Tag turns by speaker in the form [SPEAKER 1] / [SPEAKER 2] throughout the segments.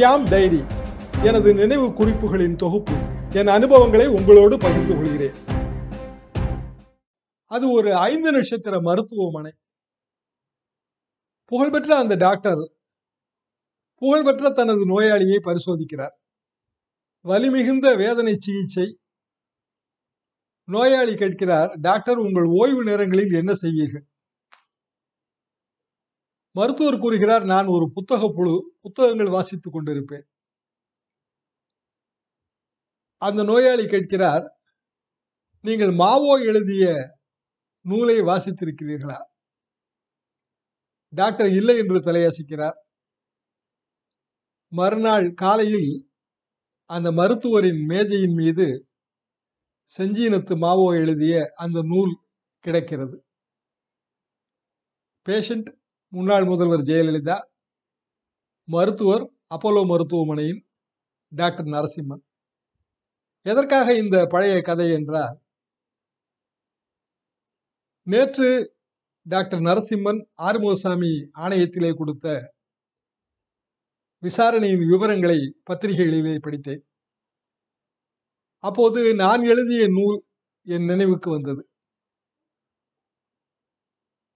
[SPEAKER 1] Shyam diary எனது நினைவு குறிப்புகளின் தொகுப்பு. என் அனுபவங்களை உங்களோடு பகிர்ந்து கொள்கிறேன். அது ஒரு ஐந்து நட்சத்திர மருத்துவமனை. புகழ்பெற்ற அந்த டாக்டர் புகழ்பெற்ற தனது நோயாளியை பரிசோதிக்கிறார். வலிமிகுந்த வேதனை சிகிச்சை. நோயாளி கேட்கிறார் டாக்டர் உங்கள் ஓய்வு நேரங்களில் என்ன செய்வீர்கள்? மருத்துவர் கூறுகிறார் நான் ஒரு புத்தக புழு புத்தகங்கள் வாசித்துக் கொண்டிருப்பேன். அந்த நோயாளி கேட்கிறார் நீங்கள் மாவோ எழுதிய நூலை வாசித்திருக்கிறீர்களா? டாக்டர் இல்லை என்று தலையசிக்கிறார். மறுநாள் காலையில் அந்த மருத்துவரின் மேஜையின் மீது செஞ்சீனத்து மாவோ எழுதிய அந்த நூல் கிடைக்கிறது. பேஷண்ட் முன்னாள் முதல்வர் ஜெயலலிதா மருத்துவர் அப்போலோ மருத்துவமனையின் டாக்டர் நரசிம்மன். எதற்காக இந்த பழைய கதை என்றால் நேற்று டாக்டர் நரசிம்மன் ஆறுமுகசாமி ஆணையத்திலே கொடுத்த விசாரணையின் விவரங்களை பத்திரிகைகளிலே படித்தேன். அப்போது நான் எழுதிய நூல் என் நினைவுக்கு வந்தது.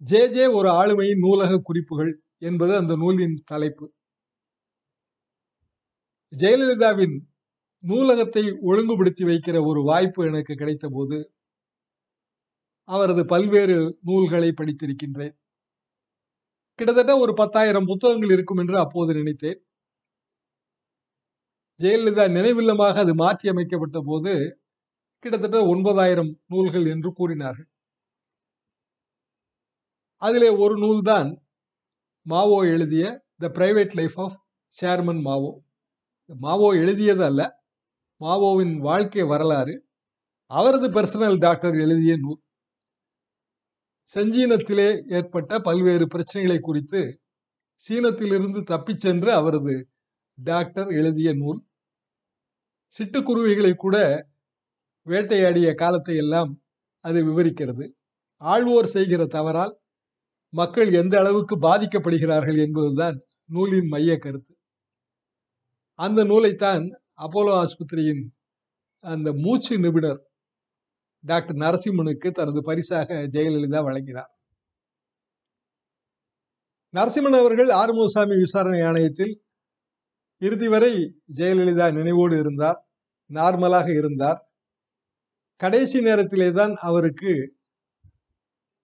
[SPEAKER 1] ஜே ஜே ஒரு ஆளுமையின் நூலக குறிப்புகள் என்பது அந்த நூலின் தலைப்பு. ஜெயலலிதாவின் நூலகத்தை ஒழுங்குபடுத்தி வைக்கிற ஒரு வாய்ப்பு எனக்கு கிடைத்த போது அவரது பல்வேறு நூல்களை படித்திருக்கின்றேன். கிட்டத்தட்ட ஒரு பத்தாயிரம் புத்தகங்கள் இருக்கும் என்று அப்போது நினைத்தேன். ஜெயலலிதா நினைவில்லமாக அது மாற்றி அமைக்கப்பட்ட போது கிட்டத்தட்ட ஒன்பதாயிரம் நூல்கள் என்று கூறினார்கள். அதிலே ஒரு நூல்தான் மாவோ எழுதிய the private life of chairman Mao. Mao எழுதியது அல்ல மாவோவின் வாழ்க்கை வரலாறு அவரது பர்சனல் டாக்டர் எழுதிய நூல். செஞ்சீனத்திலே ஏற்பட்ட பல்வேறு பிரச்சனைகளை குறித்து சீனத்திலிருந்து தப்பிச் சென்று அவரது டாக்டர் எழுதிய நூல். சிட்டுக்குருவிகளை கூட வேட்டையாடிய காலத்தை எல்லாம் அது விவரிக்கிறது. ஆழ்வோர் செய்கிற தவறால் மக்கள் எந்த அளவுக்கு பாதிக்கப்படுகிறார்கள் என்பதுதான் நூலின் மைய கருத்து. அந்த நூலைத்தான் அப்போலோ ஆஸ்பத்திரியின் அந்த மூச்சு நிபுணர் டாக்டர் நரசிம்மனுக்கு தனது பரிசாக ஜெயலலிதா வழங்கினார். நரசிம்மன் அவர்கள் ஆறுமுகசாமி விசாரணை ஆணையத்தில் இறுதி வரை ஜெயலலிதா நினைவோடு இருந்தார் நார்மலாக இருந்தார். கடைசி நேரத்திலே தான் அவருக்கு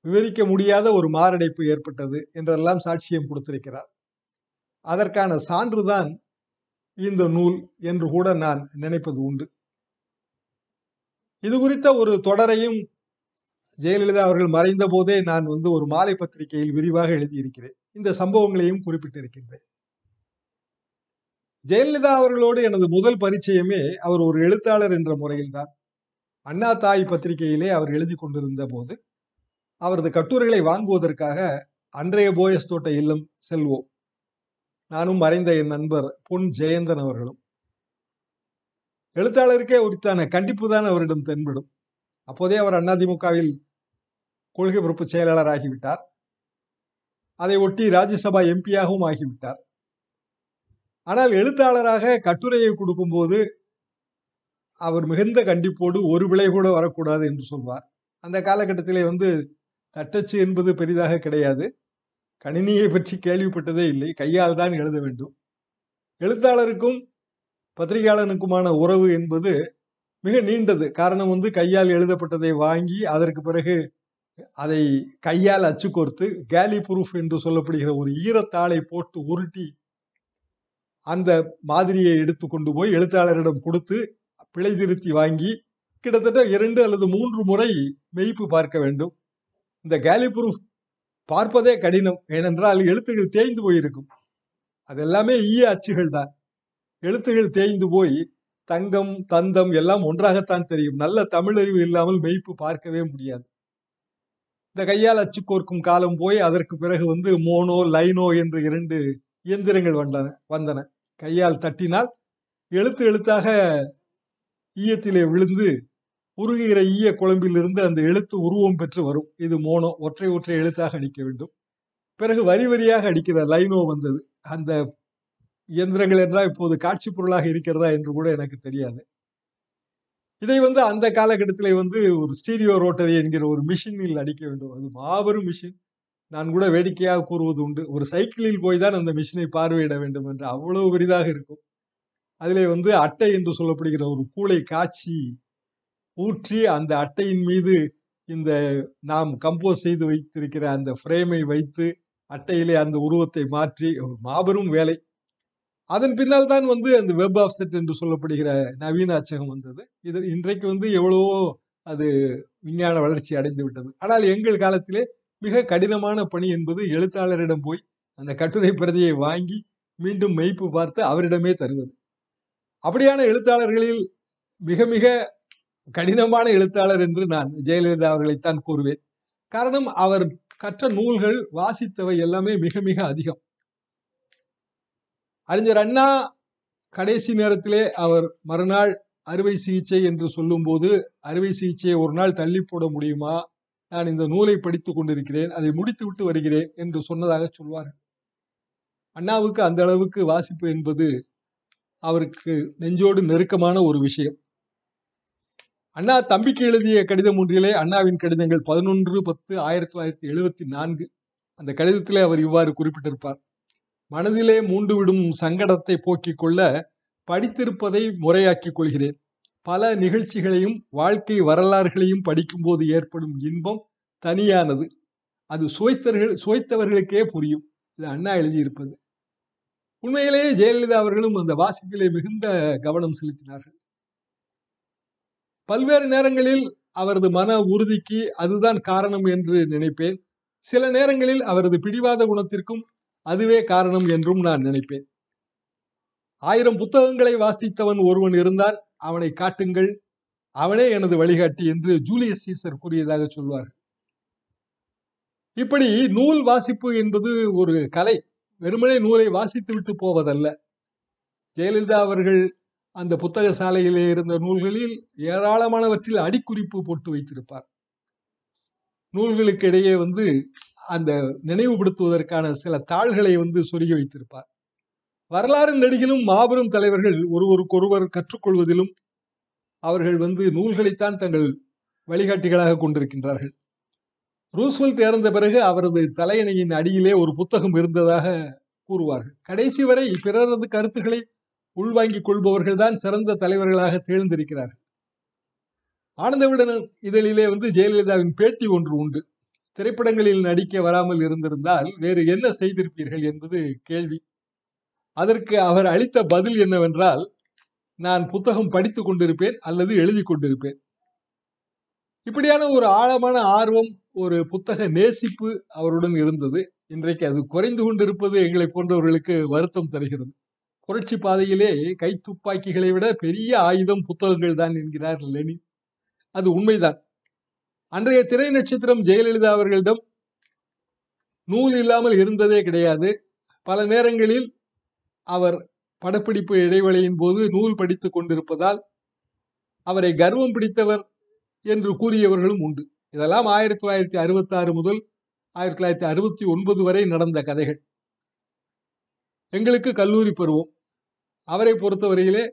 [SPEAKER 1] விவரிக்க முடியாத ஒரு மாரடைப்பு ஏற்பட்டது என்றெல்லாம் சாட்சியம் கொடுத்திருக்கிறார். அதற்கான சான்றுதான் இந்த நூல் என்று கூட நான் நினைப்பது உண்டு. இது குறித்த ஒரு தொடரையும் ஜெயலலிதா அவர்கள் மறைந்த போதே நான் வந்து ஒரு மாலை பத்திரிகையில் விரிவாக எழுதியிருக்கிறேன். இந்த சம்பவங்களையும் குறிப்பிட்டிருக்கின்றேன். ஜெயலலிதா அவர்களோடு எனது முதல் பரிச்சயமே அவர் ஒரு எழுத்தாளர் என்ற முறையில்தான். அண்ணா தாய் பத்திரிகையிலே அவர் எழுதி கொண்டிருந்த போது அவரது கட்டுரைகளை வாங்குவதற்காக அன்றைய போயஸ் தோட்ட இல்லம் செல்வோம். நானும் மறைந்த என் நண்பர் பொன் ஜெயந்தன் அவர்களும். எழுத்தாளருக்கே உரித்தான கண்டிப்பு தான் அவரிடம் தென்படும். அப்போதே அவர் அதிமுகவில் கொள்கை பொறுப்பு செயலாளர் ஆகிவிட்டார். அதை ஒட்டி ராஜ்யசபா எம்பியாகவும் ஆகிவிட்டார். ஆனால் எழுத்தாளராக கட்டுரையை கொடுக்கும்போது அவர் மிகுந்த கண்டிப்போடு ஒரு விலை கூட வரக்கூடாது என்று சொல்வார். அந்த காலகட்டத்திலே வந்து தட்டச்சு என்பது பெரிதாக கிடையாது. கணினியை பற்றி கேள்விப்பட்டதே இல்லை. கையால் தான் எழுத வேண்டும். எழுத்தாளருக்கும் பத்திரிகையாளனுக்குமான உறவு என்பது மிக நீண்டது. காரணம் வந்து கையால் எழுதப்பட்டதை வாங்கி அதற்கு பிறகு அதை கையால் அச்சு கோர்த்து கேலி ப்ரூஃப் என்று சொல்லப்படுகிற ஒரு ஈரத்தாளை போட்டு உருட்டி அந்த மாதிரியை எடுத்து கொண்டு போய் எழுத்தாளரிடம் கொடுத்து பிழை திருத்தி வாங்கி கிட்டத்தட்ட இரண்டு அல்லது மூன்று முறை மெய்ப்பு பார்க்க வேண்டும். இந்த கேலி ப்ரூஃப் பார்ப்பதே கடினம். ஏனென்றால் எழுத்துகள் தேய்ந்து போயிருக்கும். அது எல்லாமே ஈய அச்சுகள் தான். எழுத்துகள் தேய்ந்து போய் தங்கம் தந்தம் எல்லாம் ஒன்றாகத்தான் தெரியும். நல்ல தமிழறிவு இல்லாமல் மெய்ப்பு பார்க்கவே முடியாது. இந்த கையால் அச்சு கோர்க்கும் காலம் போய் அதற்கு பிறகு வந்து மோனோ லைனோ என்று இரண்டு இயந்திரங்கள் வந்தன வந்தன. கையால் தட்டினால் எழுத்து எழுத்தாக ஈயத்திலே விழுந்து உருகுகிற ஈய குழம்பிலிருந்து அந்த எழுத்து உருவம் பெற்று வரும். இது மோனோ ஒற்றை ஒற்றை எழுத்தாக அடிக்க வேண்டும். பிறகு வரி வரியாக அடிக்கிற லைனோ வந்தது. அந்த இயந்திரங்கள் என்றால் இப்போது காட்சி பொருளாக இருக்கிறதா என்று கூட எனக்கு தெரியாது. இதை வந்து அந்த காலகட்டத்திலே வந்து ஒரு ஸ்டீரியோ ரோட்டரி என்கிற ஒரு மிஷினில் அடிக்க வேண்டும். அது மாபெரும் மிஷின். நான் கூட வேடிக்கையாக கூறுவது உண்டு. ஒரு சைக்கிளில் போய் தான் அந்த மிஷினை பார்வையிட வேண்டும் என்று அவ்வளவு பெரிதாக இருக்கும். அதிலே வந்து அட்டை என்று சொல்லப்படுகிற ஒரு கூளை காய்ச்சி ஊற்றி அந்த அட்டையின் மீது இந்த நாம் கம்போஸ் செய்து வைத்திருக்கிற அந்த ஃப்ரேமை வைத்து அட்டையிலே அந்த உருவத்தை மாற்றி மாபெரும் வேலை. அதன் பின்னால் தான் வந்து அந்த வெப் ஆஃப்செட் என்று சொல்லப்படுகிற நவீன அச்சகம் வந்தது. இது இன்றைக்கு வந்து எவ்வளவோ அது விஞ்ஞான வளர்ச்சி அடைந்து விட்டது. ஆனால் எங்கள் காலத்திலே மிக கடினமான பணி என்பது எழுத்தாளரிடம் போய் அந்த கட்டுரை பிரதியை வாங்கி மீண்டும் மெய்ப்பு பார்த்து அவரிடமே தருவது. அப்படியான எழுத்தாளர்களில் மிக மிக கடினமான எழுத்தாளர் என்று நான் ஜெயலலிதா அவர்களைத்தான் கூறுவேன். காரணம் அவர் கற்ற நூல்கள் வாசித்தவை எல்லாமே மிக மிக அதிகம். அறிஞர் அண்ணா கடைசி நேரத்திலே அவர் மறுநாள் அறுவை சிகிச்சை என்று சொல்லும்போது அறுவை சிகிச்சையை ஒரு நாள் தள்ளி போட முடியுமா? நான் இந்த நூலை படித்துக் கொண்டிருக்கிறேன் அதை முடித்து விட்டு வருகிறேன் என்று சொன்னதாக சொல்வார்கள். அண்ணாவுக்கு அந்த அளவுக்கு வாசிப்பு என்பது அவருக்கு நெஞ்சோடு நெருக்கமான ஒரு விஷயம். அண்ணா தம்பிக்கு எழுதிய கடிதம் ஒன்றிலே அண்ணாவின் கடிதங்கள் பதினொன்று பத்து ஆயிரத்தி தொள்ளாயிரத்தி எழுபத்தி நான்கு. அந்த கடிதத்திலே அவர் இவ்வாறு குறிப்பிட்டிருப்பார். மனதிலே மூண்டு விடும் சங்கடத்தை போக்கிக் கொள்ள படித்திருப்பதை முறையாக்கிக் கொள்கிறேன். பல நிகழ்ச்சிகளையும் வாழ்க்கை வரலாறுகளையும் படிக்கும்போது ஏற்படும் இன்பம் தனியானது. அது சுவைத்தவர்கள் சுவைத்தவர்களுக்கே புரியும். இது அண்ணா எழுதியிருப்பது. உண்மையிலேயே ஜெயலலிதா அவர்களும் அந்த வாசிப்பிலே மிகுந்த கவனம் செலுத்தினார்கள். பல்வேறு நேரங்களில் அவரது மன உறுதிக்கு அதுதான் காரணம் என்று நினைப்பேன். சில நேரங்களில் அவரது பிடிவாத குணத்திற்கும் அதுவே காரணம் என்றும் நான் நினைப்பேன். ஆயிரம் புத்தகங்களை வாசித்தவன் ஒருவன் இருந்தால் அவனை காட்டுங்கள். அவனே எனது வழிகாட்டி என்று ஜூலியஸ் சீசர் கூறியதாக சொல்வார். இப்படி நூல் வாசிப்பு என்பது ஒரு கலை. வெறுமனே நூலை வாசித்து விட்டு போவதல்ல. ஜெயலலிதா அவர்கள் அந்த புத்தக சாலையிலே இருந்த நூல்களில் ஏராளமானவற்றில் அடிக்குறிப்பு போட்டு வைத்திருப்பார். நூல்களுக்கு இடையே வந்து அந்த நினைவுபடுத்துவதற்கான சில தாள்களை வந்து சொருகி வைத்திருப்பார். வரலாறு நடிகிலும் மாபெரும் தலைவர்கள் ஒருவருக்கொருவர் கற்றுக்கொள்வதிலும் அவர்கள் வந்து நூல்களைத்தான் தங்கள் வழிகாட்டிகளாக கொண்டிருக்கின்றார்கள். ரூஸ்வெல்ட் இறந்த பிறகு அவரது தலையணையின் அடியிலே ஒரு புத்தகம் இருந்ததாக கூறுவார்கள். கடைசி வரை பிறரது கருத்துக்களை உள்வாங்கிக் கொள்பவர்கள் தான் சிறந்த தலைவர்களாக தேர்ந்திருக்கிறார்கள் ஆனந்த விகடன் இதழிலே வந்து ஜெயலலிதாவின் பேட்டி ஒன்று உண்டு. திரைப்படங்களில் நடிக்க வராமல் இருந்திருந்தால் வேறு என்ன செய்திருப்பீர்கள் என்பது கேள்வி. அதற்கு அவர் அளித்த பதில் என்னவென்றால் நான் புத்தகம் படித்துக் கொண்டிருப்பேன் அல்லது எழுதி கொண்டிருப்பேன். இப்படியான ஒரு ஆழமான ஆர்வம் ஒரு புத்தக நேசிப்பு அவருடன் இருந்தது. இன்றைக்கு அது குறைந்து கொண்டிருப்பது எங்களை போன்றவர்களுக்கு வருத்தம் தருகிறது. புரட்சி பாதையிலே கை துப்பாக்கிகளை விட பெரிய ஆயுதம் புத்தகங்கள் தான் என்கிறார் லெனின். அது உண்மைதான். அன்றைய திரை நட்சத்திரம் ஜெயலலிதா அவர்களிடம் நூல் இல்லாமல் இருந்ததே கிடையாது. பல நேரங்களில் அவர் படப்பிடிப்பு இடைவெளியின் போது நூல் படித்துக் கொண்டிருப்பதால் அவரை கர்வம் பிடித்தவர் என்று கூறியவர்களும் உண்டு. இதெல்லாம் ஆயிரத்தி தொள்ளாயிரத்தி அறுபத்தி ஆறு முதல் ஆயிரத்தி தொள்ளாயிரத்தி அறுபத்தி ஒன்பது வரை நடந்த கதைகள். எங்களுக்கு கல்லூரி பருவம். அவரை பொறுத்தவரையிலே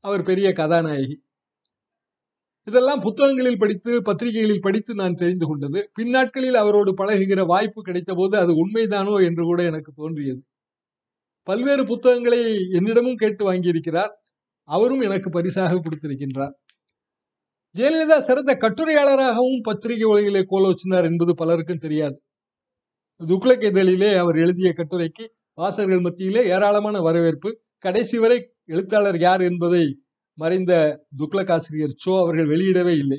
[SPEAKER 1] அவர் பெரிய கதாநாயகி. இதெல்லாம் புத்தகங்களில் படித்து பத்திரிகைகளில் படித்து நான் தெரிந்து கொண்டது. பின்னாட்களில் அவரோடு பழகுகிற வாய்ப்பு கிடைத்த போது அது உண்மைதானோ என்று கூட எனக்கு தோன்றியது. பல்வேறு புத்தகங்களை என்னிடமும் கேட்டு வாங்கியிருக்கிறார். அவரும் எனக்கு பரிசாக கொடுத்திருக்கின்றார். ஜெயலலிதா சிறந்த கட்டுரையாளராகவும் பத்திரிகை உலகிலே கோலோச்சினார் என்பது பலருக்கும் தெரியாது. துக்ளக் இதழிலே அவர் எழுதிய கட்டுரைக்கு வாசகர்கள் மத்தியிலே ஏராளமான வரவேற்பு கடைசி வரை எழுத்தாளர் யார் என்பதை மறைந்த துக்ளக் ஆசிரியர் சோ அவர்கள் வெளியிடவே இல்லை.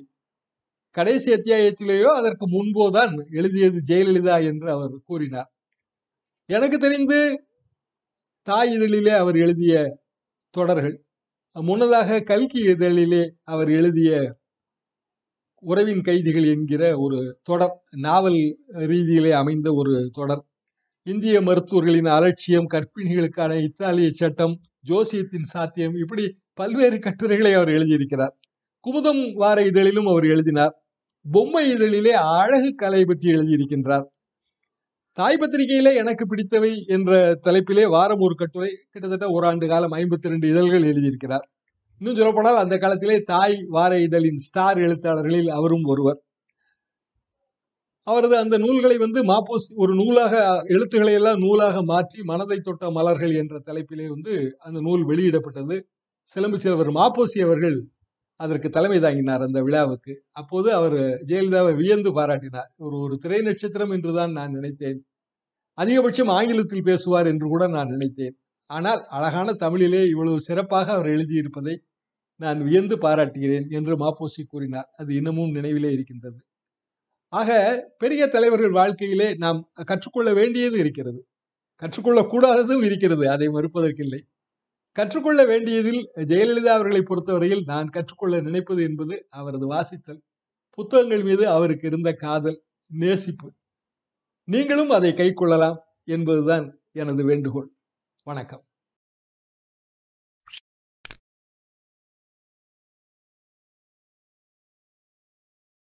[SPEAKER 1] கடைசி அத்தியாயத்திலேயோ அதற்கு முன்போதான் எழுதியது ஜெயலலிதா என்று அவர் கூறினார். எனக்கு தெரிந்து தாய் இதழிலே அவர் எழுதிய தொடர்கள் முன்னதாக கல்கி இதழிலே அவர் எழுதிய உறவின் கைதிகள் என்கிற ஒரு தொடர் நாவல் ரீதியிலே அமைந்த ஒரு தொடர். இந்திய மருத்துவர்களின் அலட்சியம் கற்பிணிகளுக்கான இத்தாலிய சட்டம் ஜோசியத்தின் சாத்தியம் இப்படி பல்வேறு கட்டுரைகளை அவர் எழுதியிருக்கிறார். குமுதம் வார இதழிலும் அவர் எழுதினார். பொம்மை இதழிலே அழகு கலை பற்றி எழுதியிருக்கின்றார். தாய் பத்திரிகையிலே எனக்கு பிடித்தவை என்ற தலைப்பிலே வாரம் ஒரு கட்டுரை கிட்டத்தட்ட ஓராண்டு காலம் ஐம்பத்தி ரெண்டு இதழ்கள் எழுதியிருக்கிறார். இன்னும் சொல்லப்போனால் அந்த காலத்திலே தாய் வார இதழின் ஸ்டார் எழுத்தாளர்களில் அவரும் ஒருவர். அவரது அந்த நூல்களை வந்து மாப்போசி ஒரு நூலாக எழுத்துக்களை எல்லாம் நூலாக மாற்றி மனதை தொட்ட மலர்கள் என்ற தலைப்பிலே வந்து அந்த நூல் வெளியிடப்பட்டது. சிலம்பு சிலவர் மாப்போசி அவர்கள் அதற்கு தலைமை தாங்கினார் அந்த விழாவுக்கு. அப்போது அவர் ஜெயலலிதாவை வியந்து பாராட்டினார். ஒரு ஒரு திரை நட்சத்திரம் என்றுதான் நான் நினைத்தேன். அதிகபட்சம் ஆங்கிலத்தில் பேசுவார் என்று கூட நான் நினைத்தேன். ஆனால் அழகான தமிழிலே இவ்வளவு சிறப்பாக அவர் எழுதியிருப்பதை நான் வியந்து பாராட்டுகிறேன் என்று மாப்போசி கூறினார். அது இன்னமும் நினைவிலே இருக்கின்றது. ஆக பெரிய தலைவர்கள் வாழ்க்கையிலே நாம் கற்றுக்கொள்ள வேண்டியது இருக்கிறது. கற்றுக்கொள்ளக்கூடாததும் இருக்கிறது அதை மறுப்பதற்கில்லை. கற்றுக்கொள்ள வேண்டியதில் ஜெயலலிதா அவர்களை பொறுத்தவரையில் நான் கற்றுக்கொள்ள நினைப்பது என்பது அவரது வாசித்தல். புத்தகங்கள் மீது அவருக்கு இருந்த காதல் நேசிப்பு. நீங்களும் அதை கை கொள்ளலாம் என்பதுதான் எனது வேண்டுகோள். வணக்கம்.